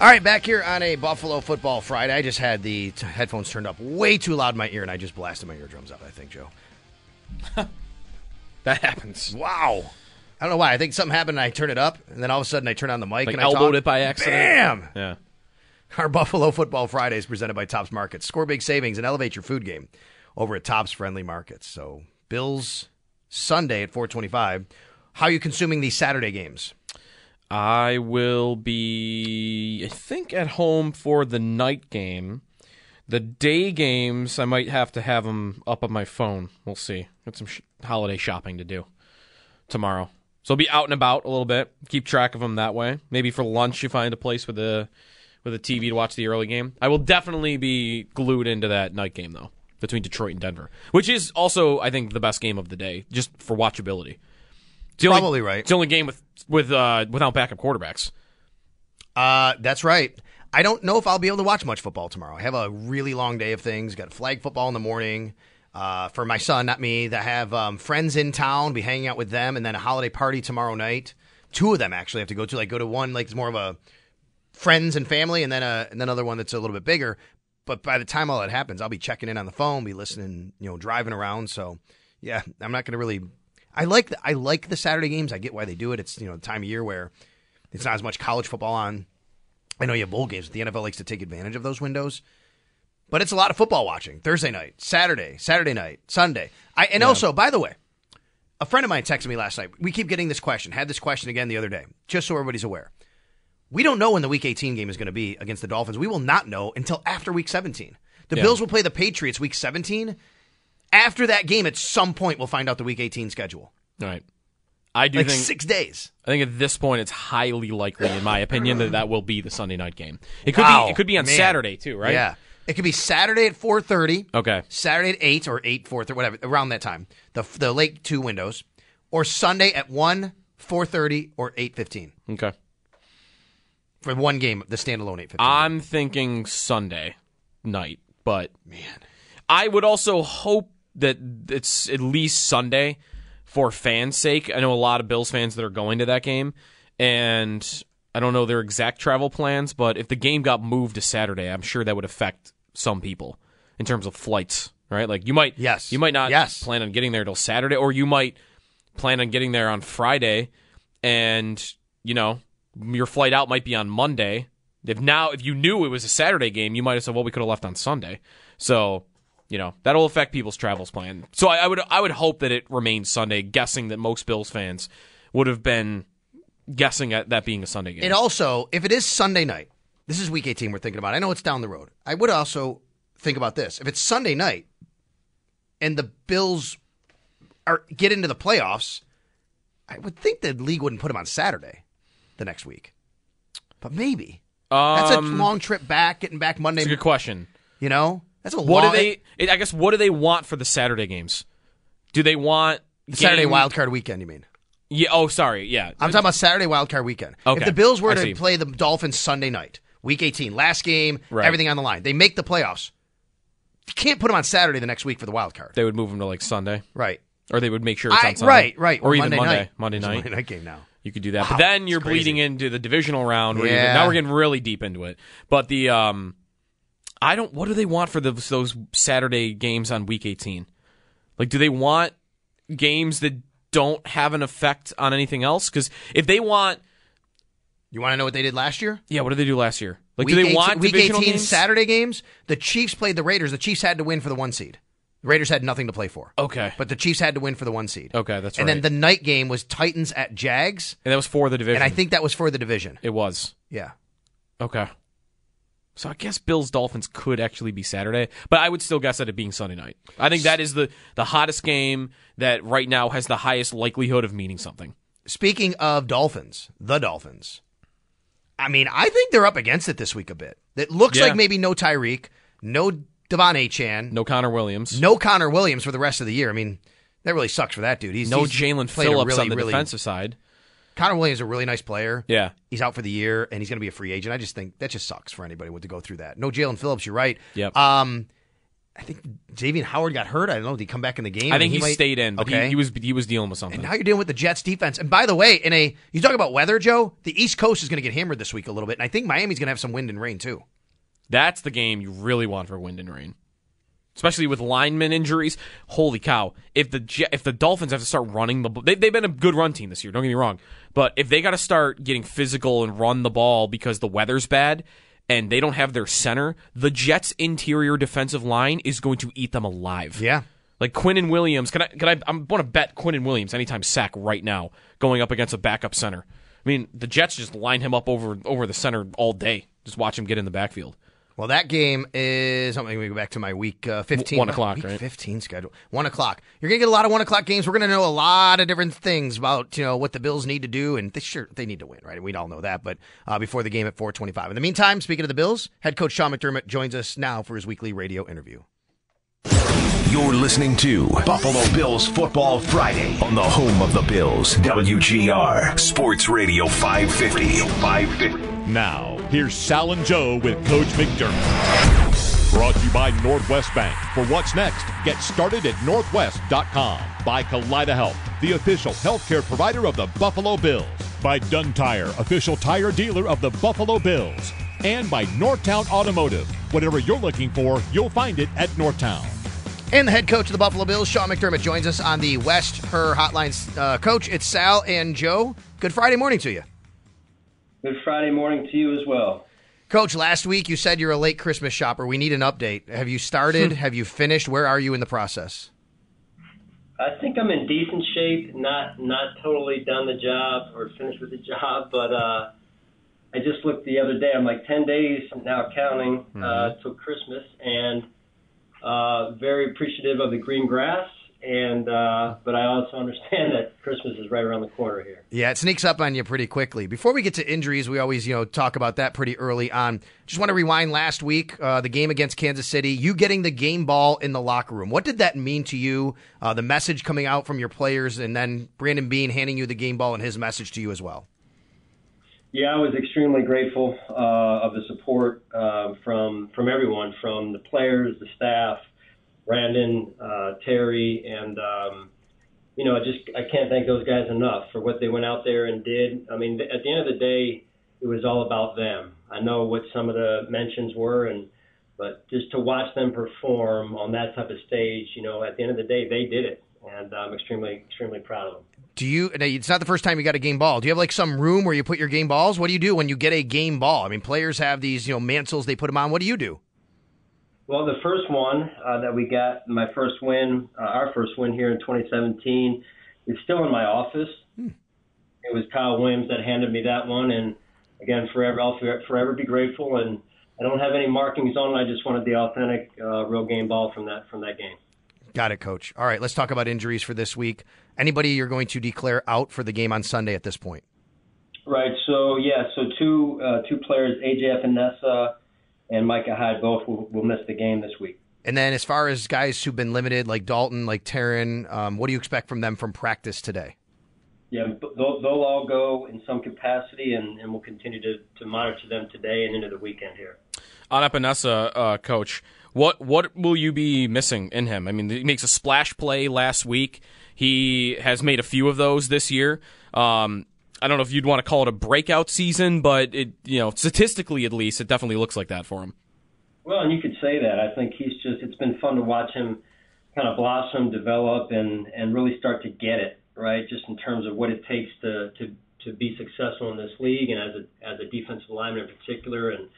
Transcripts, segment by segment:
All right, back here on a Buffalo Football Friday. I just had the t- headphones turned up way too loud in my ear, and I just blasted my eardrums out. I think, Joe. That happens. Wow. I don't know why. I think something happened, and I turned it up, and then all of a sudden I turned on the mic Like and I elbowed talked. it by accident. Bam! Yeah. Our Buffalo Football Friday is presented by Tops Markets. Score big savings and elevate your food game over at Tops Friendly Markets. So, Bills Sunday at 425. How are you consuming these Saturday games? I will be, I think, at home for the night game. The day games, I might have to have them up on my phone. We'll see. Got some sh- holiday shopping to do tomorrow. So I'll be out and about a little bit. Keep track of them that way. Maybe for lunch, you find a place with a with a TV to watch the early game. I will definitely be glued into that night game though, between Detroit and Denver, which is also I think the best game of the day, just for watchability. It's the only- Probably right. It's the only game with with uh, without backup quarterbacks. Uh, that's right. I don't know if I'll be able to watch much football tomorrow. I have a really long day of things. Got flag football in the morning. Uh, for my son, not me, that have um, friends in town, be hanging out with them, and then a holiday party tomorrow night. Two of them actually have to go to. Like go to one like it's more of a friends and family, and then a and then another one that's a little bit bigger. But by the time all that happens, I'll be checking in on the phone, be listening, you know, driving around. So yeah, I'm not going to really. I like the, I like the Saturday games. I get why they do it. It's you know the time of year where it's not as much college football on. I know you have bowl games. But the NFL likes to take advantage of those windows. But it's a lot of football watching. Thursday night, Saturday, Saturday night, Sunday. I and also, by the way, a friend of mine texted me last night. We keep getting this question. Had this question again the other day, just so everybody's aware. We don't know when the Week 18 game is going to be against the Dolphins. We will not know until after Week 17. The Yeah. Bills will play the Patriots Week 17. After that game, at some point, we'll find out the Week 18 schedule. All right. I do Like think six days. I think at this point it's highly likely, in my opinion, that that will be the Sunday night game. It could Wow, be it could be on man. Saturday too, right? Yeah, it could be Saturday at 4:30. Okay. Saturday at eight or eight four thirty, whatever, around that time. The the late two windows, or Sunday at one, four thirty, or eight fifteen Okay. for one game, the standalone eight fifteen. I'm thinking Sunday night, but man, I would also hope that it's at least Sunday for fans' sake. I know a lot of Bills fans that are going to that game, and I don't know their exact travel plans, but if the game got moved to Saturday, I'm sure that would affect some people in terms of flights, right? Like you might, Yes. you might not Yes. plan on getting there till Saturday, or you might plan on getting there on Friday, and you know your flight out might be on Monday. If now, if you knew it was a Saturday game, you might have said, "Well, we could have left on Sunday." So, you know, that'll affect people's travels plan. So, I, I would, I would hope that it remains Sunday. Guessing that most Bills fans would have been guessing at that being a Sunday game. It also, if it is Sunday night, this is week 18 we're thinking about. I know it's down the road. I would also think about this. If it's Sunday night and the Bills are get into the playoffs, I would think the league wouldn't put them on Saturday the next week. But maybe. That's a Um, long trip back, getting back Monday. That's a good question. You know? That's a What long do they? I guess what do they want for the Saturday games? Do they want Saturday game- wild card weekend, you mean? Yeah. Oh, sorry. Yeah. I'm talking about Saturday wild card weekend. Okay. If the Bills were I to see. play the Dolphins Sunday night, week 18, last game, Right. everything on the line, they make the playoffs. You can't put them on Saturday the next week for the wild card. They would move them to like Sunday. Right. or they would make sure it's I- on Sunday. right, right. or even Monday Monday, night. Monday night. Monday night game now. You could do that, Wow, but then you're bleeding into the divisional round. Where Yeah. now we're getting really deep into it. But the um, I don't. What do they want for those those Saturday games on Week 18? Like, do they want games that don't have an effect on anything else? Because if they want, You want to know what they did last year? yeah, what did they do last year? Like, do they 18, want week divisional 18 games? Saturday games? The Chiefs played the Raiders. The Chiefs had to win for the one seed. The Raiders had nothing to play for. Okay, But the Chiefs had to win for the one seed. Okay, that's right. and then the night game was Titans at Jags, and that was for the division. and I think that was for the division. it was. Yeah. Okay. So I guess Bills Dolphins could actually be Saturday, but I would still guess that it being Sunday night. I think that is the the hottest game that right now has the highest likelihood of meaning something. Speaking of Dolphins, the Dolphins. I mean, I think they're up against it this week a bit. It looks Yeah. like maybe no Tyreek, no De'Von Achane, No Connor Williams, no Connor Williams for the rest of the year. I mean, that really sucks for that dude. He's no Jaelan Phillips really, on the really- defensive side. Connor Williams is a really nice player. Yeah. He's out for the year and he's going to be a free agent. I just think that just sucks for anybody to go through that. No Jaelan Phillips, you're right. Yep. Um, I think Xavier Howard got hurt. I don't know. Did he come back in the game? I think mean, he, might- stayed in, but okay. he, he was he was dealing with something. And now you're dealing with the Jets defense. And by the way, in a you talk about weather, Joe. The East Coast is going to get hammered this week a little bit, and I think Miami's going to have some wind and rain too. That's the game you really want for wind and rain. Especially with lineman injuries. Holy cow. If the if the Dolphins have to start running the ball, they, they've been a good run team this year, don't get me wrong. But if they got to start getting physical and run the ball because the weather's bad and they don't have their center, the Jets' interior defensive line is going to eat them alive. Yeah. Like Quinnen Williams, can I can I I want to bet Quinnen Williams anytime sack right now going up against a backup center. I mean, the Jets just line him up over over the center all day. Just watch him get in the backfield. Well, that game is. Let me go back to my week uh, 15. One o'clock, week right? 15 schedule. One o'clock. You're going to get a lot of one o'clock games. We're going to know a lot of different things about you know what the Bills need to do, and they sure they need to win, right? We all know that. But uh, before the game at 4:25. In the meantime, speaking of the Bills, head coach Sean McDermott joins us now for his weekly radio interview. You're listening to Buffalo Bills Football Friday on the home of the Bills, WGR Sports Radio 550. 550. Now, here's Sal and Joe with Coach McDermott. Brought to you by Northwest Bank. For what's next, get started at northwest.com. By Kaleida Health, the official healthcare provider of the Buffalo Bills. By Dunn Tire, official tire dealer of the Buffalo Bills. And by Northtown Automotive. Whatever you're looking for, you'll find it at Northtown. And the head coach of the Buffalo Bills, Sean McDermott, joins us on the West Herr Hotline. Uh, coach, it's Sal and Joe. Good Friday morning to you. Good Friday morning to you as well. Coach, last week you said you're a late Christmas shopper. We need an update. Have you started? Have you finished? Where are you in the process? I think I'm in decent shape. Not not totally done the job or finished with the job, but uh, I just looked the other day. I'm like 10 days now counting uh, till Christmas, and uh, very appreciative of the green grass. And uh, but I also understand that Christmas is right around the corner here. Yeah, it sneaks up on you pretty quickly. Before we get to injuries, we always you know talk about that pretty early on. Just want to rewind last week, uh, the game against Kansas City. You getting the game ball in the locker room. What did that mean to you? Uh, the message coming out from your players, and then Brandon Beane handing you the game ball and his message to you as well. Yeah, I was extremely grateful uh, of the support uh, from from everyone, from the players, the staff, Brandon, uh, Terry, and um, you know, I just I can't thank those guys enough for what they went out there and did. I mean, at the end of the day, it was all about them. I know what some of the mentions were, and but just to watch them perform on that type of stage, you know, at the end of the day, they did it, and I'm extremely extremely proud of them. Do you? It's not the first time you got a game ball. Do you have like some room where you put your game balls? What do you do when you get a game ball? I mean, players have these you know mantles they put them on. What do you do? Well, the first one uh, that we got, my first win, uh, our first win here in 2017, is still in my office. It was Kyle Williams that handed me that one, and again, forever, I'll forever- be grateful. And I don't have any markings on it. I just wanted the authentic, uh, real game ball from that from that game. Got it, coach. All right, let's talk about injuries for this week. Anybody you're going to declare out for the game on Sunday at this point? Right. So yeah. So two uh, two players, AJ Epenesa and Micah Hyde, both will, will miss the game this week. And then, as far as guys who've been limited, like Dalton, like Taryn, um, what do you expect from them from practice today? Yeah, they'll, they'll all go in some capacity, and, and we'll continue to, to monitor them today and into the weekend here. On Epenesa, uh, coach, what what will you be missing in him? I mean, he makes a splash play last week. He has made a few of those this year. Um, I don't know if you'd want to call it a breakout season, but it, you know, statistically at least, it definitely looks like that for him. Well, and you could say that. I think he's just. It's been fun to watch him kind of blossom, develop, and and really start to get it right, just in terms of what it takes to to to be successful in this league, and as a as a defensive lineman in particular, and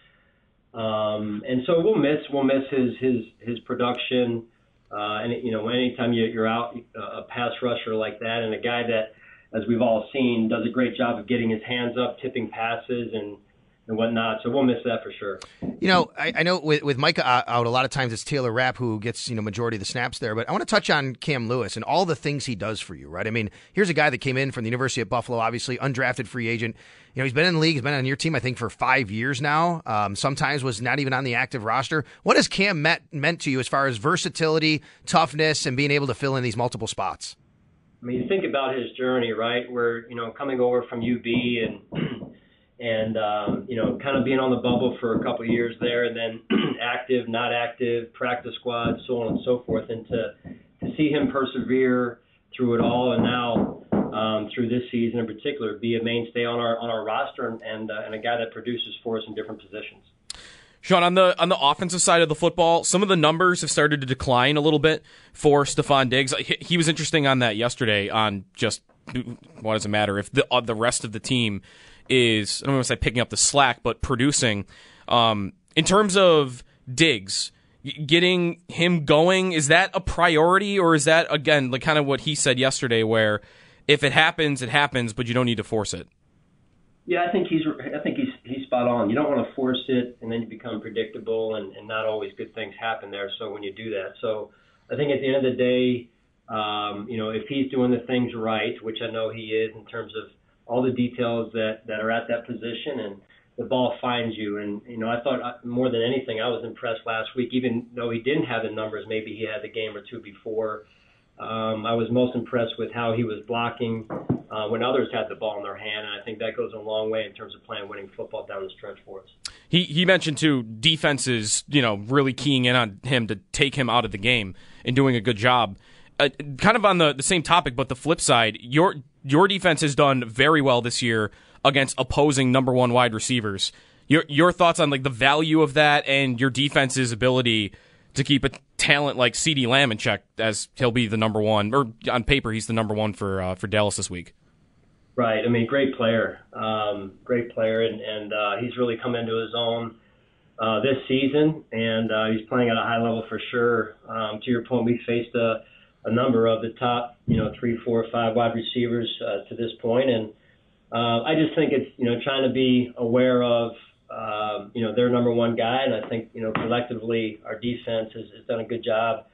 um, and so we'll miss we'll miss his his his production, uh, and you know anytime you, you're out a pass rusher like that, and a guy that, as we've all seen, does a great job of getting his hands up, tipping passes, and and whatnot. So we'll miss that for sure. You know, I, I know with, with Micah out, a lot of times it's Taylor Rapp who gets you know majority of the snaps there. But I want to touch on Cam Lewis and all the things he does for you, right? I mean, here's a guy that came in from the University of Buffalo, obviously undrafted free agent. You know, he's been in the league, he's been on your team, I think, for five years now. Um, sometimes was not even on the active roster. What has Cam met, meant to you as far as versatility, toughness, and being able to fill in these multiple spots? I mean, you think about his journey, right? Where you know coming over from UB and and um, you know, kind of being on the bubble for a couple of years there, and then active, not active, practice squad, so on and so forth, and to to see him persevere through it all, and now um, through this season in particular, be a mainstay on our on our roster, and and, uh, and a guy that produces for us in different positions. Sean, on the on the offensive side of the football, some of the numbers have started to decline a little bit for Stefon Diggs. He, he was interesting on that yesterday on just what does it matter if the uh, the rest of the team is I don't want to say picking up the slack, but producing. Um, in terms of Diggs, getting him going, is that a priority, or is that again like kind of what he said yesterday, where if it happens, it happens, but you don't need to force it? Yeah, I think he's I think he's he's spot on. You don't want to force it, and then you become predictable, and, and not always good things happen there. So when you do that, so I think at the end of the day, um, you know, if he's doing the things right, which I know he is in terms of all the details that that are at that position and the ball finds you. And you know, I thought uh, more than anything, I was impressed last week. Even though he didn't have the numbers, maybe he had the game or two before. Um, I was most impressed with how he was blocking uh, when others had the ball in their hand, and I think that goes a long way in terms of playing winning football down the stretch for us. He he mentioned too defenses, you know, really keying in on him to take him out of the game and doing a good job. Uh, kind of on the, the same topic, but the flip side, your your defense has done very well this year against opposing number one wide receivers. Your your thoughts on like the value of that and your defense's ability to keep a talent like CeeDee Lamb in check as he'll be the number one or on paper he's the number one for uh, for Dallas this week. Right. I mean, great player, um, great player, and and uh, he's really come into his own uh, this season, and uh, he's playing at a high level for sure. Um, to your point, we faced a a number of the top, you know, three, four, five wide receivers uh, to this point, and uh, I just think it's you know trying to be aware of uh, you know their number one guy, and I think you know collectively our defense has, has done a good job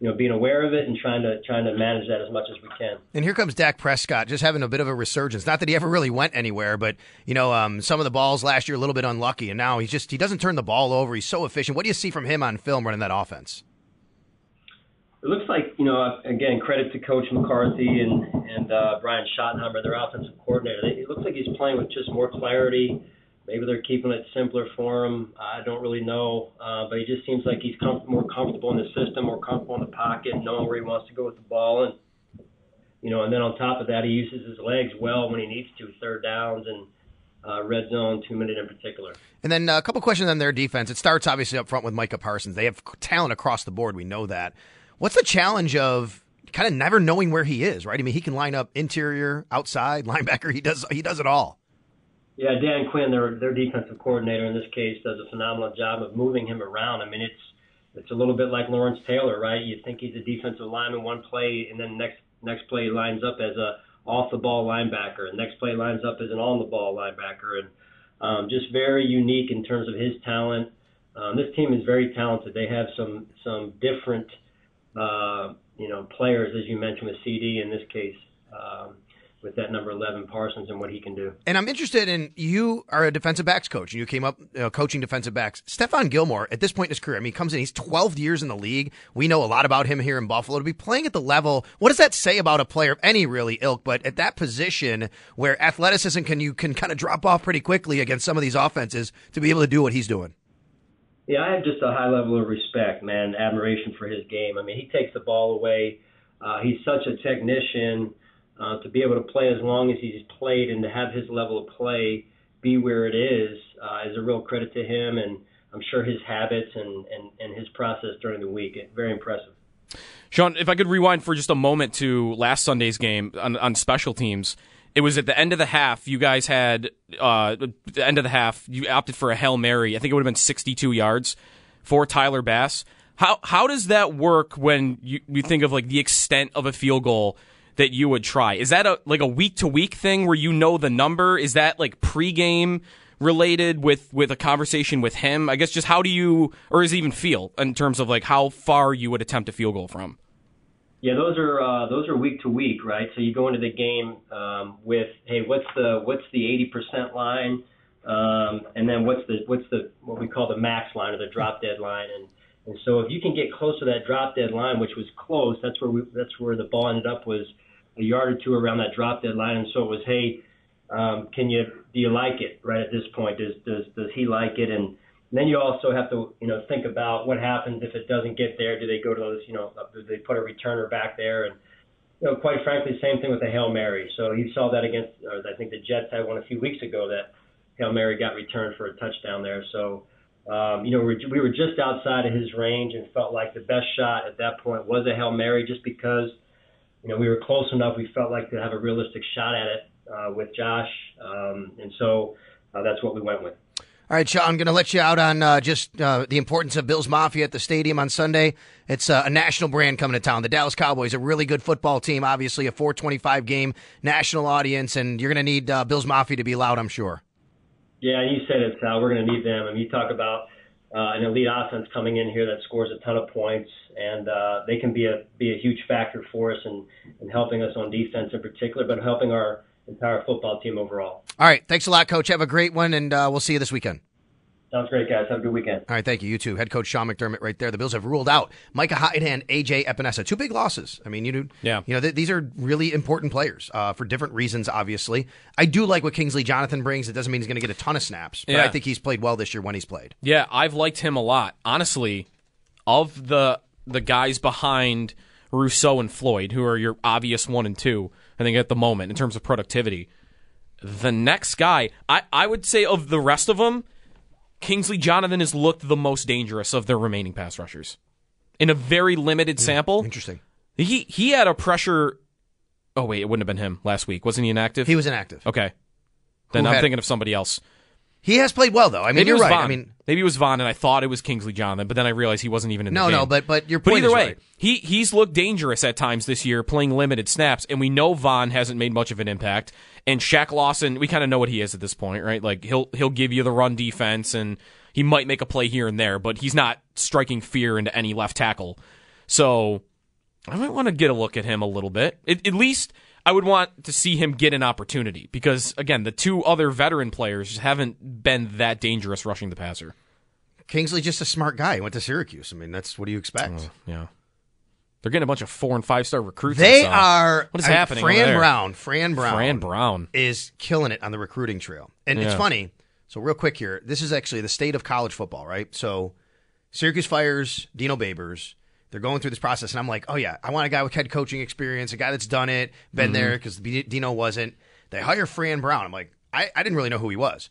you know, being aware of it and trying to trying to manage that as much as we can. And here comes Dak Prescott, just having a bit of a resurgence. Not that he ever really went anywhere, but you know, um, some of the balls last year a little bit unlucky, and now he's just he doesn't turn the ball over. He's so efficient. What do you see from him on film running that offense? it looks like you know again credit to Coach McCarthy and and uh, Brian Schottenheimer, their offensive coordinator. It looks like he's playing with just more clarity. Maybe they're keeping it simpler for him. I don't really know, uh, but he just seems like he's com- more comfortable in the system, more comfortable in the pocket, knowing where he wants to go with the ball, and you know, and then on top of that, he uses his legs well when he needs to, third downs and uh, red zone, two minute in particular. And then uh, a couple questions on their defense. It starts obviously up front with Micah Parsons. They have talent across the board. We know that. What's the challenge of kind of never knowing where he is, right? I mean, he can line up interior, outside, linebacker. He does he does it all. Yeah, Dan Quinn, their their defensive coordinator in this case, does a phenomenal job of moving him around. I mean, it's it's a little bit like Lawrence Taylor, right? You think he's a defensive lineman one play, and then next next play he lines up as a off the ball linebacker, and next play lines up as an on the ball linebacker, and um, just very unique in terms of his talent. Um, this team is very talented. They have some some different uh, you know, players, as you mentioned with CeeDee in this case, um, with that number 11 Parsons and what he can do. And I'm interested in you are a defensive backs coach and you came up you know, coaching defensive backs. Stephon Gilmore, at this point in his career, I mean, he comes in, he's 12 years in the league. We know a lot about him here in Buffalo. To be playing at the level, what does that say about a player of any really ilk, but at that position where athleticism can, you can kind of drop off pretty quickly against some of these offenses to be able to do what he's doing? Yeah, I have just a high level of respect, man, admiration for his game. I mean, he takes the ball away uh, he's such a technician uh, to be able to play as long as he's played and to have his level of play be where it is uh, is a real credit to him and I'm sure his habits and, and, and his process during the week. Very impressive. Sean, if I could rewind for just a moment to last Sunday's game on, on special teams. It was at the end of the half. You guys had uh, the end of the half. You opted for a hail mary. I think it would have been 62 yards for Tyler Bass. How how does that work when you, you think of like the extent of a field goal that you would try? Is that a like a week to week thing where you know the number? Is that like pregame related with with a conversation with him? I guess just how do you or is it even feel in terms of like how far you would attempt a field goal from? Yeah, those are uh, those are week to week, right? So you go into the game um, with, hey, what's the what's the 80% line, um, and then what's the what's the what we call the max line or the drop dead line, and and so if you can get close to that drop dead line, which was close, that's where we that's where the ball ended up was a yard or two around that drop dead line, and so it was, hey, um, can you do you like it right at this point? Does does does he like it? And then you also have to, you know, think about what happens if it doesn't get there. Do they go to those, you know, do they put a returner back there? And, you know, quite frankly, same thing with the Hail Mary. So you saw that against, or I think the Jets had one a few weeks ago that Hail Mary got returned for a touchdown there. So, um, you know, we were just outside of his range and felt like the best shot at that point was a Hail Mary just because, you know, we were close enough. We felt like to have a realistic shot at it uh, with Josh. Um, and so uh, that's what we went with. All right, Sean, I'm going to let you out on uh, just uh, the importance of Bills Mafia at the stadium on Sunday. It's uh, a national brand coming to town. The Dallas Cowboys, a really good football team, obviously a 425 game national audience, and you're going to need uh, Bills Mafia to be loud, I'm sure. Yeah, you said it, Sal. We're going to need them. I mean, you talk about uh, an elite offense coming in here that scores a ton of points, and uh, they can be a be a huge factor for us and in, in helping us on defense in particular, but helping our entire football team overall. All right. Thanks a lot, Coach. Have a great one, and uh, we'll see you this weekend. Sounds great, guys. Have a good weekend. All right, thank you. You too. Head coach Sean McDermott right there. The Bills have ruled out Micah Hyde and AJ Epenesa. Two big losses. I mean, you do, yeah. You know, th- these are really important players uh, for different reasons. Obviously, I do like what Kingsley Jonathan brings. It doesn't mean he's going to get a ton of snaps, but yeah. I think he's played well this year when he's played. Yeah, I've liked him a lot. Honestly, of the the guys behind Rousseau and Floyd, who are your obvious one and two, I think at the moment in terms of productivity the next guy, I, I would say of the rest of them, Kingsley Jonathan has looked the most dangerous of their remaining pass rushers. In a very limited hmm, sample. Interesting. He he had a pressure Oh wait, it wouldn't have been him last week. Wasn't he inactive? He was inactive. Okay. Then Who I'm had- thinking of somebody else. He has played well though. I mean, Maybe you're right. Von. I mean, maybe it was Von, and I thought it was Kingsley Jonathan, but then I realized he wasn't even in the no, game. no, but but your But point either is way, right. he he's looked dangerous at times this year, playing limited snaps, and we know Von hasn't made much of an impact. And Shaq Lawson, we kind of know what he is at this point, right? Like he'll he'll give you the run defense, and he might make a play here and there, but he's not striking fear into any left tackle. So I might want to get a look at him a little bit. At least I would want to see him get an opportunity because again, the two other veteran players haven't been that dangerous rushing the passer. Kingsley's just a smart guy. He went to Syracuse. I mean, that's what do you expect? Oh, yeah. They're getting a bunch of four and five star recruits. They are. What is I happening? Fran? Brown. Fran Brown. Fran Brown. is killing it on the recruiting trail. And it's funny. So real quick here, this is actually the state of college football, right? So Syracuse fires Dino Babers. They're going through this process, and I'm like, oh yeah, I want a guy with head coaching experience, a guy that's done it, been Mm-hmm. there because Dino wasn't. They hire Fran Brown. I'm like, I, I didn't really know who he was.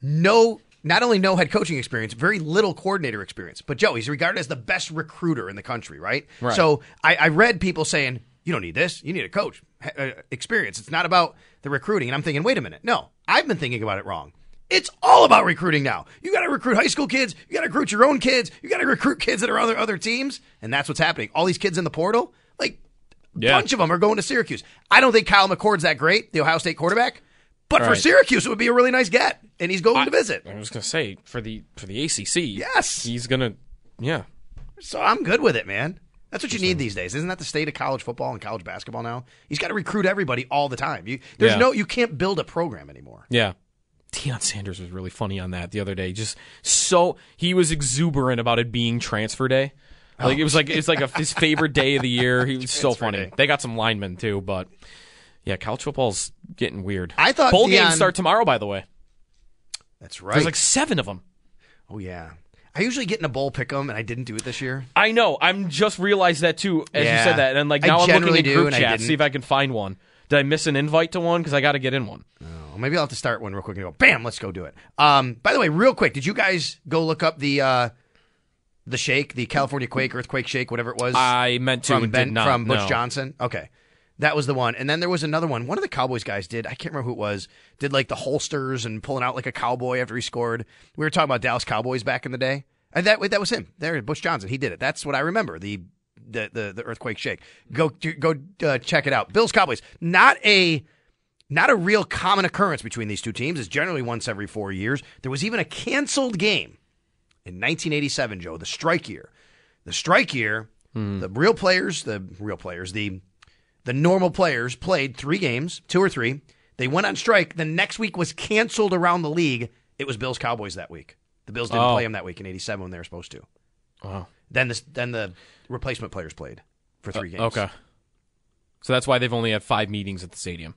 No, not only no head coaching experience, very little coordinator experience. But Joe, he's regarded as the best recruiter in the country, right? Right. So I, I read people saying, you don't need this. You need a coach uh, experience. It's not about the recruiting. And I'm thinking, wait a minute. No, I've been thinking about it wrong. It's all about recruiting now. You got to recruit high school kids. You got to recruit your own kids. You got to recruit kids that are on other other teams, and that's what's happening. All these kids in the portal, like a Yeah. bunch of them are going to Syracuse. I don't think Kyle McCord's that great, the Ohio State quarterback, but for Right. Syracuse, it would be a really nice get, and he's going to visit. I was going to say for the for the ACC. Yes. he's going to. Yeah, So I'm good with it, man. That's what you need these days. Isn't that the state of college football and college basketball now? He's got to recruit everybody all the time. You, there's Yeah. no, you can't build a program anymore. yeah. Deion Sanders was really funny on that the other day. Just so he was exuberant about it being transfer day. Like it was like it's like a, his favorite day of the year. He was so funny. day. They got some linemen too, but yeah, college football's getting weird. I thought bowl Deion- games start tomorrow. By the way, That's right. there's like seven of them. oh yeah. I usually get in a bowl pick 'em, and I didn't do it this year. I know. I'm just realized that too as Yeah. you said that, and like now I'm looking generally at group and I chat, see if I can find one. Did I miss an invite to one? Because I got to get in one. Well, maybe I'll have to start one real quick and go, bam, let's go do it. Um, by the way, real quick, did you guys go look up the uh, the shake, the California quake, earthquake shake, whatever it was? I meant to from Ben did not. from Butch no. Johnson. Okay, that was the one. And then there was another one. One of the Cowboys guys did. I can't remember who it was. Did like the holsters and pulling out like a cowboy after he scored. We were talking about Dallas Cowboys back in the day, and that that was him. There, Butch Johnson. He did it. That's what I remember. The the the, the earthquake shake. Go go uh, check it out. Bills Cowboys. Not a not a real common occurrence between these two teams. It's generally once every four years. There was even a canceled game in 1987, Joe, the strike year. The strike year, hmm. the real players, the real players, the the normal players played three games, two or three. They went on strike. The next week was canceled around the league. It was Bills Cowboys that week. The Bills didn't Oh. play them that week in '87 when they were supposed to. Wow. Then the then the replacement players played for uh, three games. Okay. So that's why they've only had five meetings at the stadium.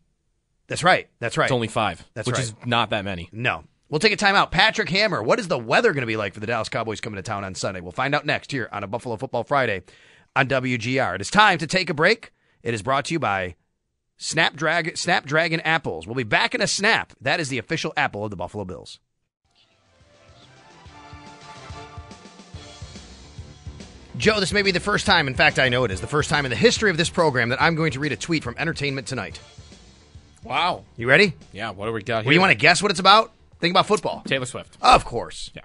That's right. That's right. It's only five, That's which right. is not that many. No. We'll take a timeout. Patrick Hammer, what is the weather going to be like for the Dallas Cowboys coming to town on Sunday? We'll find out next here on a Buffalo Football Friday on WGR. It is time to take a break. It is brought to you by Snapdragon, Snapdragon Apples. We'll be back in a snap. That is the official apple of the Buffalo Bills. Joe, this may be the first time, in fact, I know it is the first time in the history of this program that I'm going to read a tweet from Entertainment Tonight. Wow. You ready? Yeah. What do we got Well, you want to guess what it's about? Think about football. Taylor Swift. Of course. Yeah.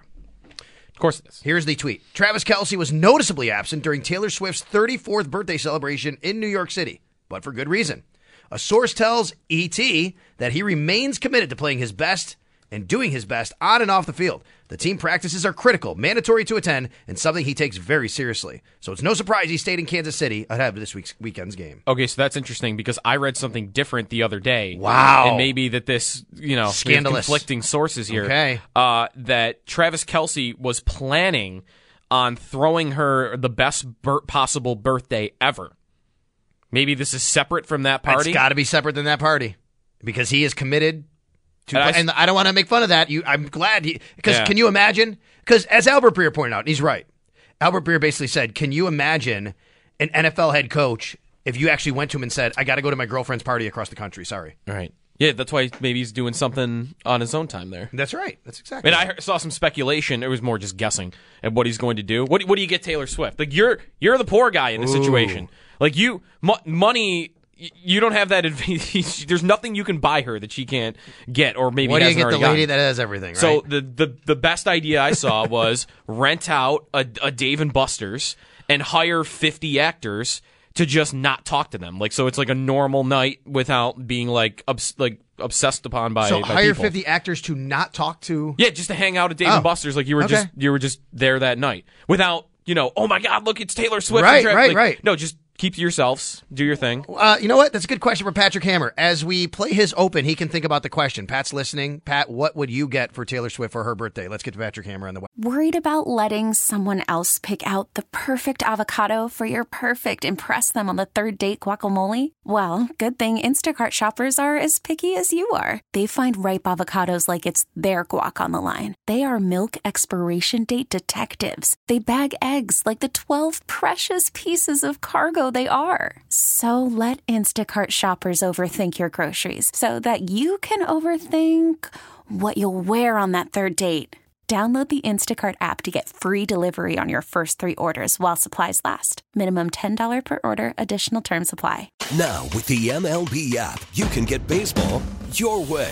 Of course it is. Here's the tweet. Travis Kelce was noticeably absent during Taylor Swift's 34th birthday celebration in New York City, but for good reason. A source tells ET that he remains committed to playing his best and doing his best on and off the field. The team practices are critical, mandatory to attend, and something he takes very seriously. So it's no surprise he stayed in Kansas City ahead of this week's weekend's game. Okay, so that's interesting because I read something different the other day. Wow. And maybe that this, you know, Scandalous. conflicting sources here. Okay. Uh, that Travis Kelce was planning on throwing her the best possible birthday ever. Maybe this is separate from that party. It's got to be separate than that party because he is committed to. And I and I don't want to make fun of that. You, I'm glad because Yeah. can you imagine? Because as Albert Breer pointed out, and he's right. Albert Breer basically said, "Can you imagine an NFL head coach if you actually went to him and said, I got to go to my girlfriend's party across the country? Sorry." Right. Yeah, that's why maybe he's doing something on his own time there. That's right. That's exactly. And I heard- saw some speculation. It was more just guessing at what he's going to do. What, what do you get Taylor Swift? Like you're you're the poor guy in this situation. Like you mo- money. You don't have that advantage. There's nothing you can buy her that she can't get, or maybe what do you get the lady gotten. that has everything? Right? So the, the the best idea I saw was rent out a, a Dave and Buster's and hire 50 actors to just not talk to them. Like so, it's like a normal night without being like obs- like obsessed upon by. so by hire people. 50 actors to not talk to. Yeah, just to hang out at Dave Oh. and Buster's, like you were Okay. just you were just there that night without you know. Oh my God, look, it's Taylor Swift. Right, and Tra-" right, like, right. No, just keep to yourselves, do your thing. Uh, you know what? That's a good question for Patrick Hammer. As we play his open, he can think about the question. Pat's listening. Pat, what would you get for Taylor Swift for her birthday? Let's get to Patrick Hammer on the way. Worried about letting someone else pick out the perfect avocado for your perfect impress them on the third date guacamole? Well, good thing Instacart shoppers are as picky as you are. They find ripe avocados like it's their guac on the line. They are milk expiration date detectives. They bag eggs like the 12 precious pieces of cargo they are. So let Instacart shoppers overthink your groceries so that you can overthink what you'll wear on that third date. Download the Instacart app to get free delivery on your first three orders while supplies last. Minimum $10 per order, additional term supply. Now, with the MLB app, you can get baseball your way.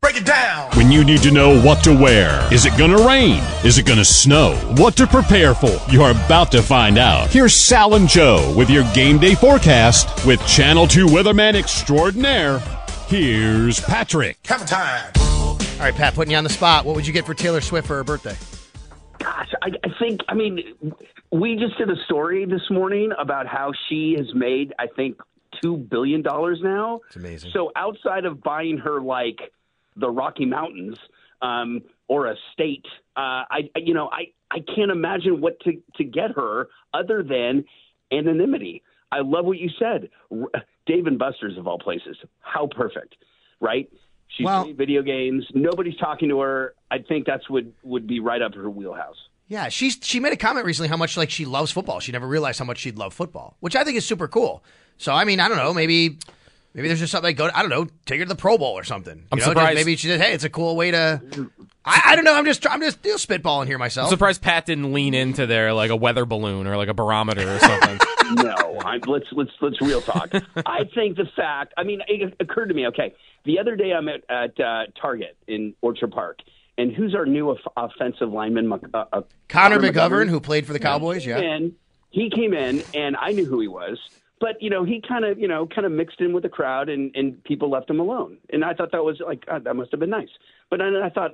Break it down. When you need to know what to wear. Is it going to rain? Is it going to snow? What to prepare for? You're about to find out. Here's Sal and Joe with your game day forecast with Channel 2 weatherman extraordinaire. Here's Patrick. Have time. All right, Pat, putting you on the spot. What would you get for Taylor Swift for her birthday? Gosh, I, I think, I mean, we just did a story this morning about how she has made, I think, $2 billion now. It's amazing. So outside of buying her, like, the Rocky Mountains um, or a state, uh, I, you know, I, I can't imagine what to, to get her other than anonymity. I love what you said. R- Dave and Buster's, of all places. How perfect, right? She's Well- playing video games. Nobody's talking to her. I think that's would would be right up her wheelhouse. Yeah, she's she made a comment recently how much like she loves football. She never realized how much she'd love football, which I think is super cool. So I mean, I don't know, maybe maybe there's just something like go. I don't know, take her to the Pro Bowl or something. I'm know, surprised- maybe she said, hey, it's a cool way to. I, I don't know. I'm just I'm just you know, spitballing here myself. I'm surprised Pat didn't lean into there like a weather balloon or like a barometer or something. no, I, let's let's let's real talk. I think the fact. I mean, it occurred to me. Okay, the other day I'm at at uh, Target in Orchard Park, and who's our new off- offensive lineman? Uh, uh, Connor McGovern, who played for the Cowboys, yeah. and he came in, and I knew who he was. But you know, he kind of you know kind of mixed in with the crowd, and and people left him alone. And I thought that was like God, that must have been nice. But then I thought,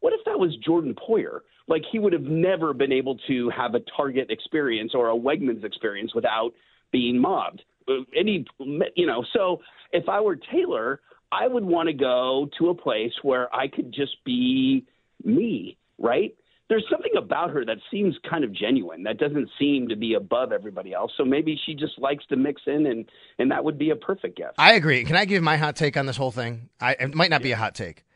what if that was Jordan Poyer? Like he would have never been able to have a Target experience or a Wegmans experience without being mobbed. Uh, Any, you know, so if I were Taylor, I would want to go to a place where I could just be me, right? There's something about her that seems kind of genuine. That doesn't seem to be above everybody else. So maybe she just likes to mix in, and and that would be a perfect gift. I agree. Can I give my hot take on this whole thing? I, it might not be a hot take.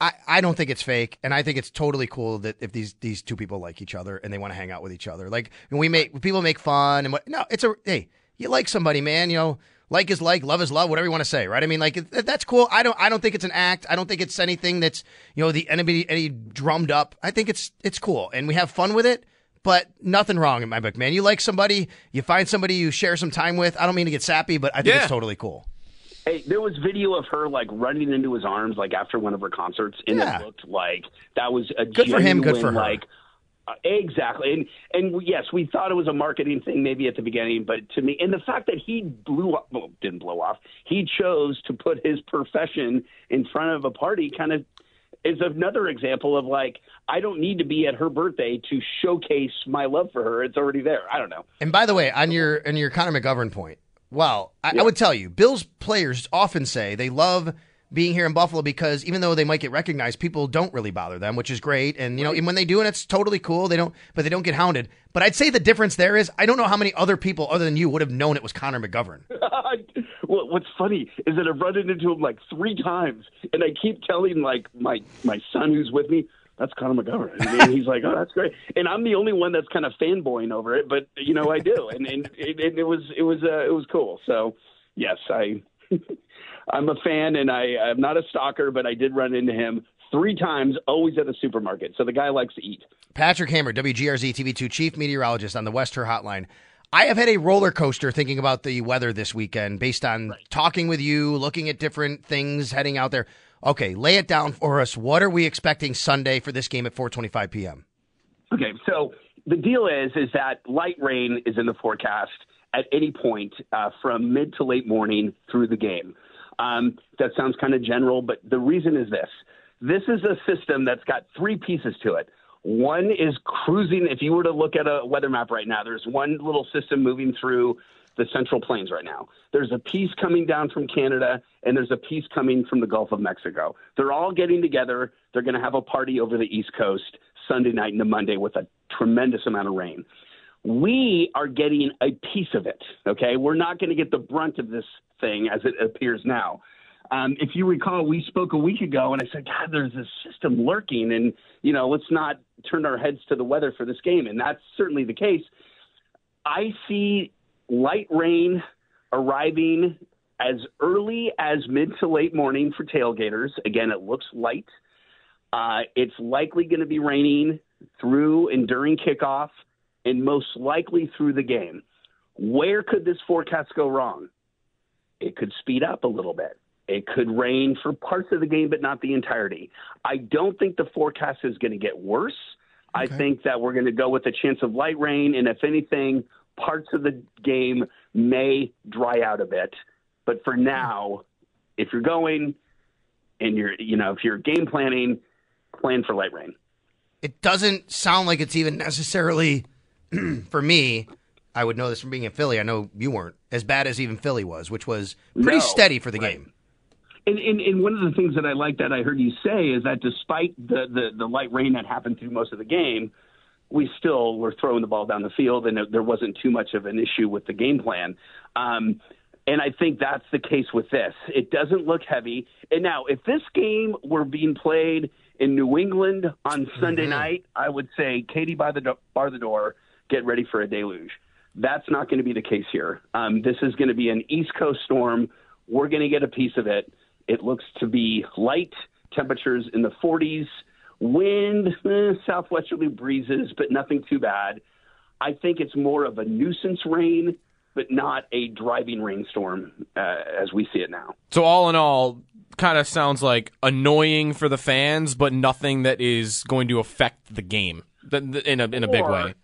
I, I don't think it's fake, and I think it's totally cool that if these these two people like each other and they want to hang out with each other, like we make people make fun and what. No, it's a hey, you like somebody, man. You know, like is like, love is love, whatever you want to say, right? I mean, like that's cool. I don't I don't think it's an act. I don't think it's anything that's you know the enemy any drummed up. I think it's it's cool, and we have fun with it. But nothing wrong in my book, man. You like somebody, you find somebody you share some time with. I don't mean to get sappy, but I think Yeah. it's totally cool. Hey, there was video of her like running into his arms like after one of her concerts, and Yeah. it looked like that was a Good for him, good for her. Like uh, exactly, and and yes, we thought it was a marketing thing maybe at the beginning, but to me, and the fact that he blew up, well, didn't blow off, he chose to put his profession in front of a party, kind of is another example of like I don't need to be at her birthday to showcase my love for her. It's already there. I don't know. And by the way, on your on your Connor McGovern point, well, I, I would tell you, Bills players often say they love being here in Buffalo because even though they might get recognized, people don't really bother them, which is great. And you know, and when they do, and it's totally cool. They don't, but they don't get hounded. But I'd say the difference there is I don't know how many other people other than you would have known it was Connor McGovern. Well, what's funny is that I've run into him like three times, and I keep telling like my my son who's with me, that's Connor McGovern, and he's like, oh, that's great, and I'm the only one that's kind of fanboying over it, but you know I do, and and it, it, it was it was uh, it was cool. So yes, I I'm a fan, and I I'm not a stalker, but I did run into him three times, always at the supermarket. So the guy likes to eat. Patrick Hammer, WGRZ TV2 chief meteorologist on the West Herr Hotline. I have had a roller coaster thinking about the weather this weekend based on talking with you, looking at different things heading out there. Okay, lay it down for us. What are we expecting Sunday for this game at 4:25 p.m.? Okay, so the deal is is that light rain is in the forecast at any point uh, from mid to late morning through the game. Um, that sounds kind of general, but the reason is this: this is a system that's got three pieces to it. One is cruising. If you were to look at a weather map right now, there's one little system moving through the Central Plains right now. There's a piece coming down from Canada, and there's a piece coming from the Gulf of Mexico. They're all getting together. They're going to have a party over the East Coast Sunday night into Monday with a tremendous amount of rain. We are getting a piece of it. Okay, we're not going to get the brunt of this thing as it appears now. Um, if you recall, we spoke a week ago, and I said, "God, there's this system lurking, and you know, let's not turn our heads to the weather for this game." And that's certainly the case. I see light rain arriving as early as mid to late morning for tailgaters. Again, it looks light. Uh, it's likely going to be raining through and during kickoff, and most likely through the game. Where could this forecast go wrong? It could speed up a little bit. It could rain for parts of the game, but not the entirety. I don't think the forecast is going to get worse. I think that we're going to go with a chance of light rain, and if anything, parts of the game may dry out a bit. But for now, if you're going and you're, you know, if you're game planning, plan for light rain. it doesn't sound like it's even necessarily for me. I would know this from being in Philly. I know you weren't as bad as even Philly was, which was pretty No, steady for the right. game. And, and, and one of the things that I like that I heard you say is that despite the, the, the light rain that happened through most of the game, we still were throwing the ball down the field, and there wasn't too much of an issue with the game plan. Um, and I think that's the case with this. It doesn't look heavy. And now, if this game were being played in New England on Sunday night, I would say, Katie, by the do- bar the door, get ready for a deluge. That's not going to be the case here. Um, this is going to be an East Coast storm. We're going to get a piece of it. It looks to be light temperatures in the 40s, wind, eh, southwesterly breezes, but nothing too bad. I think it's more of a nuisance rain, but not a driving rainstorm uh, as we see it now. So all in all, kind of sounds like annoying for the fans, but nothing that is going to affect the game in a in a big Or- way.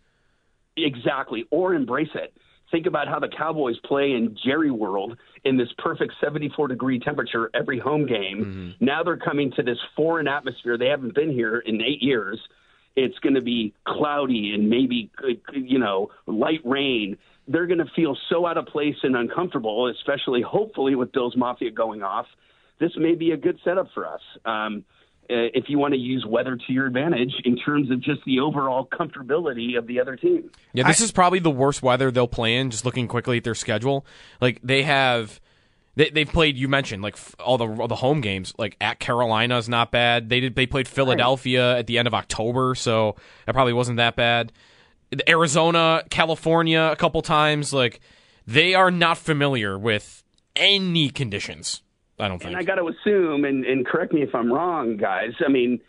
Exactly, or embrace it. Think about how the Cowboys play in Jerry World in this perfect 74 degree temperature every home game. Now they're coming to this foreign atmosphere. They haven't been here in eight years. It's going to be cloudy and maybe, you know, light rain. They're going to feel so out of place and uncomfortable, especially hopefully with Bills Mafia going off. This may be a good setup for us. Um, Uh, if you want to use weather to your advantage in terms of just the overall comfortability of the other team. Yeah, this is probably the worst weather they'll play in. Just looking quickly at their schedule, like they have, they, they've played. You mentioned like all the all the home games. Like at Carolina is not bad. They did. They played Philadelphia at the end of October, so that probably wasn't that bad. Arizona, California, a couple times. Like they are not familiar with any conditions. I don't think. And I got to assume, and, and correct me if I'm wrong, guys. I mean,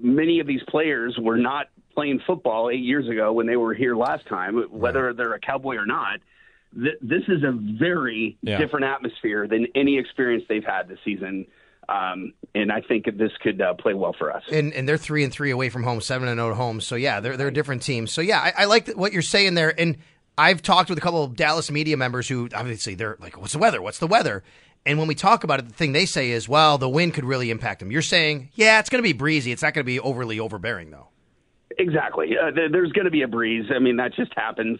many of these players were not playing football eight years ago when they were here last time, whether they're a cowboy or not. Th- this is a very Yeah. different atmosphere than any experience they've had this season. Um, and I think this could uh, play well for us. and and they're three and three away from home, seven and zero at home. So yeah, they're they're a different team. So yeah, I, I like th- what you're saying there. And I've talked with a couple of Dallas media members who obviously they're like, "What's the weather? What's the weather?" And when we talk about it, the thing they say is, "Well, the wind could really impact them." You're saying, "Yeah, it's going to be breezy. It's not going to be overly overbearing, though." Exactly. Uh, there, there's going to be a breeze. I mean, that just happens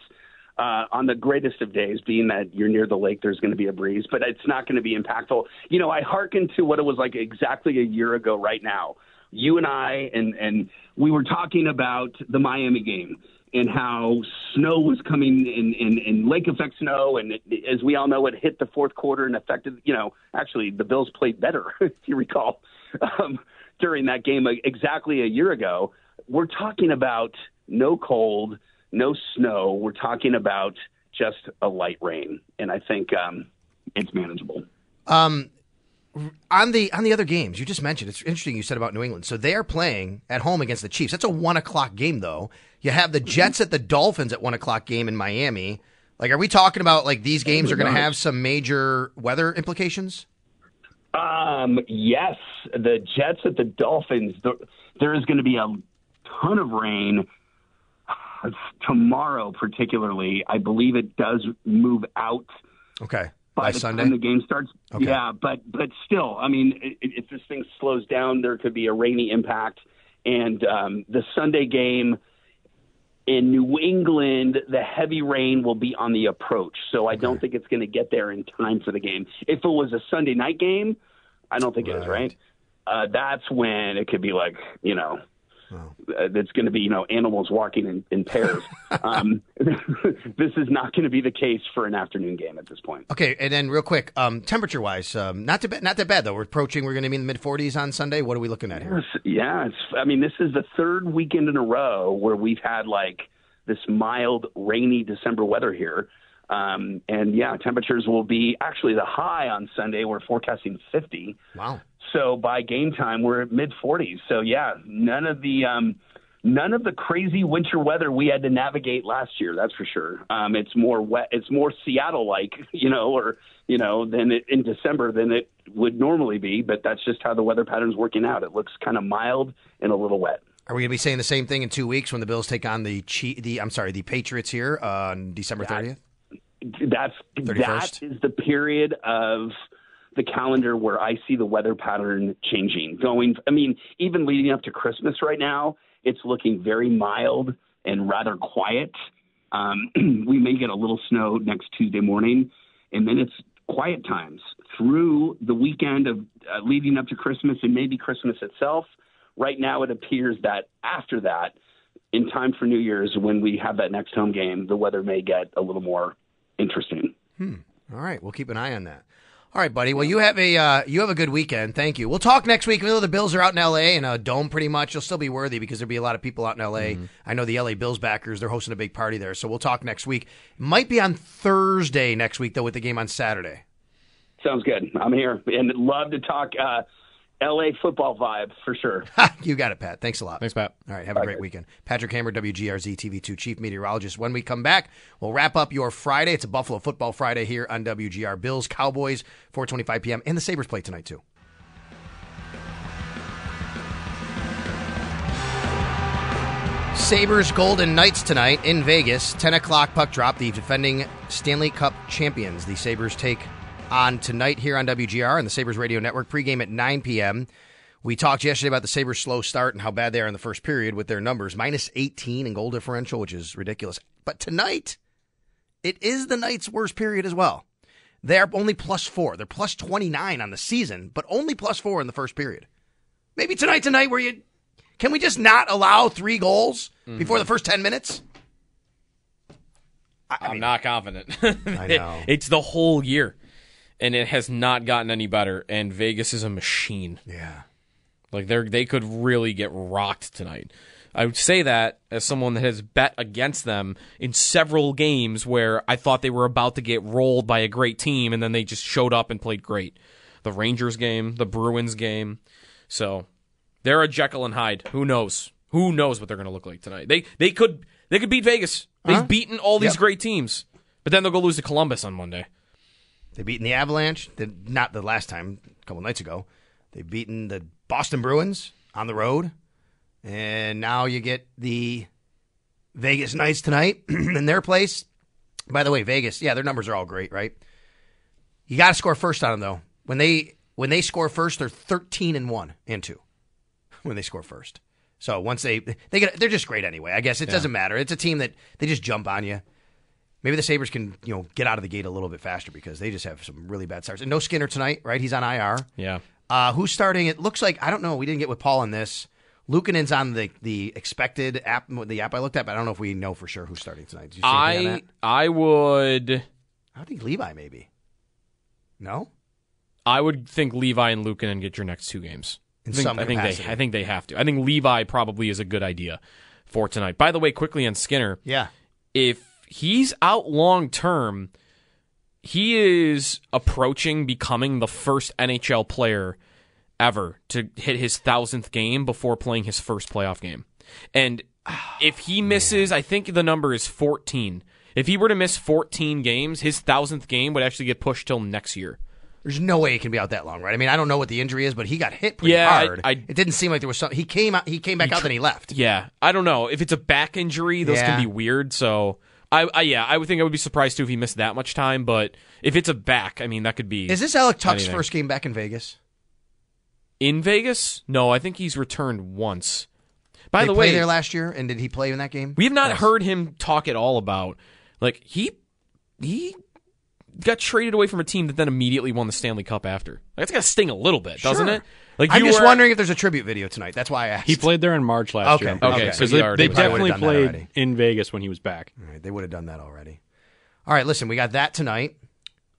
uh, on the greatest of days, being that you're near the lake, there's going to be a breeze, but it's not going to be impactful. You know, I hearken to what it was like exactly a year ago right now. You and I, and, and we were talking about the Miami game and how snow was coming in, in, in lake effect snow. And it, as we all know, it hit the fourth quarter and affected, you know, actually the Bills played better, if you recall, um, during that game exactly a year ago. We're talking about no cold, no snow. We're talking about just a light rain. And I think um, it's manageable. Um, on the on the other games you just mentioned, it's interesting you said about New England. So they are playing at home against the Chiefs. That's a one o'clock game, though. You have the Jets at the Dolphins at one o'clock game in Miami. Like, are we talking about like these games are going to have some major weather implications? Um, yes, the Jets at the Dolphins. There, there is going to be a ton of rain tomorrow, particularly. I believe it does move out Okay, by, by the Sunday. time the game starts. Okay. Yeah, but but still, I mean, if this thing slows down, there could be a rainy impact. And um, the Sunday game in New England, the heavy rain will be on the approach, so I don't think it's going to get there in time for the game. If it was a Sunday night game, I don't think it is right. Uh, that's when it could be like you know. Uh, it's going to be, you know, animals walking in, in pairs. um, this is not going to be the case for an afternoon game at this point. Okay, and then real quick, um, temperature wise, um, not too bad, not that bad though. We're approaching. We're going to be in the mid 40s on Sunday. What are we looking at here? Yeah, it's. I mean, this is the third weekend in a row where we've had like this mild, rainy December weather here. Um, and yeah, temperatures will be actually the high on Sunday. We're forecasting 50. Wow. So by game time, we're at mid 40s. So yeah, none of the um, none of the crazy winter weather we had to navigate last year. That's for sure. Um, it's more wet. It's more Seattle like, you know, or you know, than it, in December than it would normally be. But that's just how the weather pattern's working out. It looks kind of mild and a little wet. Are we going to be saying the same thing in two weeks when the Bills take on the the I'm sorry, the Patriots here on December 30th? That's 31st? that is the period of the calendar where I see the weather pattern changing. Going, I mean, even leading up to Christmas right now, it's looking very mild and rather quiet. Um, we may get a little snow next Tuesday morning, and then it's quiet times through the weekend of uh, leading up to Christmas and maybe Christmas itself. Right now, it appears that after that, in time for New Year's, when we have that next home game, the weather may get a little more interesting. Hmm. All right, we'll keep an eye on that. All right, buddy. Well, you have a uh, you have a good weekend. Thank you. We'll talk next week. Even though the Bills are out in L.A. and a dome, pretty much, you'll still be worthy because there'll be a lot of people out in L.A. Mm-hmm. I know the L.A. Bills backers; they're hosting a big party there. So we'll talk next week. Might be on Thursday next week though, with the game on Saturday. Sounds good. I'm here and love to talk uh, LA football vibe for sure. you got it, Pat. Thanks a lot. Thanks, Pat. All right, have a great weekend. Patrick Hammer, WGRZ TV2 Chief Meteorologist. When we come back, we'll wrap up your Friday. It's a Buffalo Football Friday here on WGR. Bills, Cowboys, 4:25 p.m. and the Sabres play tonight too. Sabres Golden Knights tonight in Vegas. 10 o'clock puck drop. The defending Stanley Cup champions. The Sabres take on tonight here on WGR and the Sabres Radio Network. Pregame at 9 p.m. We talked yesterday about the Sabres' slow start and how bad they are in the first period with their numbers. Minus 18 in goal differential, which is ridiculous. But tonight, it is the night's worst period as well. They're only plus four. They're plus 29 on the season, but only plus four in the first period. Maybe tonight, a night where you. Can we just not allow three goals mm-hmm. before the first 10 minutes? I'm not confident. I know. it's the whole year, and it has not gotten any better. And Vegas is a machine. Yeah. Like they they could really get rocked tonight. I would say that as someone that has bet against them in several games where I thought they were about to get rolled by a great team and then they just showed up and played great. The Rangers game, the Bruins game. So they're a Jekyll and Hyde. Who knows? Who knows what they're going to look like tonight? They they could they could beat Vegas. They've Uh-huh. beaten all these Yep. great teams, but then they'll go lose to Columbus on Monday. They've beaten the Avalanche, the, not the last time, a couple nights ago. They've beaten the Boston Bruins on the road. And now you get the Vegas Knights tonight in their place. By the way, Vegas, yeah, their numbers are all great, right? You got to score first on them though. When they when they score first, they're 13 and 1 and 2 when they score first. So once they they get they're just great anyway. I guess it Yeah. doesn't matter. It's a team that they just jump on you. Maybe the Sabres can, you know, get out of the gate a little bit faster because they just have some really bad starts. And no Skinner tonight, right? He's on IR. Yeah. Uh, who's starting? It looks like I don't know. We didn't get with Paul on this. Luukkonen's on the the expected app, the app I looked at, but I don't know if we know for sure who's starting tonight. Did you see anything on I that? I would I think Levi maybe. No, I would think Levi and Lukanen get your next two games. In I think, some I think they I think they have to. I think Levi probably is a good idea for tonight. By the way, quickly on Skinner, yeah, if he's out long term, he is approaching becoming the first NHL player ever to hit his thousandth game before playing his first playoff game. And if he ah, misses, I think the number is 14. If he were to miss 14 games, his thousandth game would actually get pushed till next year. there's no way he can be out that long, right? I mean, I don't know what the injury is, but he got hit pretty Yeah, I- hard. I- it didn't seem like there was something. He came out. He came back He out, tr- then he left. Yeah, I don't know if it's a back injury; those Yeah. can be weird. So, I, I yeah, I would think I would be surprised too if he missed that much time. But if it's a back, I mean, that could be. Is this Alex Tuch's anything. first game back in Vegas? in Vegas? No, I think he's returned once. By They the way, there last year, and did he play in that game? we have not Yes. heard him talk at all about like he he got traded away from a team that then immediately won the Stanley Cup after. That's got to sting a little bit, doesn't Sure. it? Like I'm just were- wondering if there's a tribute video tonight. That's why I asked. He played there in March last Okay, year. I'm okay, sure. so 'Cause he they, they they probably would've definitely played in Vegas when he was back. All right, they would have done that already. All right, listen, we got that tonight.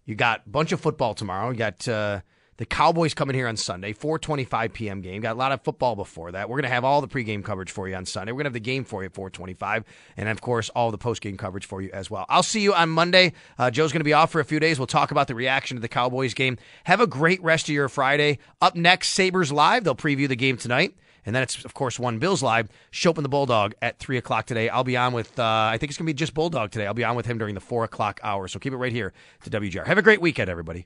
You got a bunch of football tomorrow. You got uh, the Cowboys coming here on Sunday, 4:25 p.m. game. Got a lot of football before that. We're going to have all the pregame coverage for you on Sunday. We're going to have the game for you at 4:25, and of course, all the postgame coverage for you as well. I'll see you on Monday. Uh, Joe's going to be off for a few days. We'll talk about the reaction to the Cowboys game. Have a great rest of your Friday. Up next, Sabres live. They'll preview the game tonight. And then it's, of course, one Bills Live. Schopp and the Bulldog at 3 o'clock today. I'll be on with, uh, I think it's going to be just Bulldog today. I'll be on with him during the 4 o'clock hour. So keep it right here to WGR. Have a great weekend, everybody.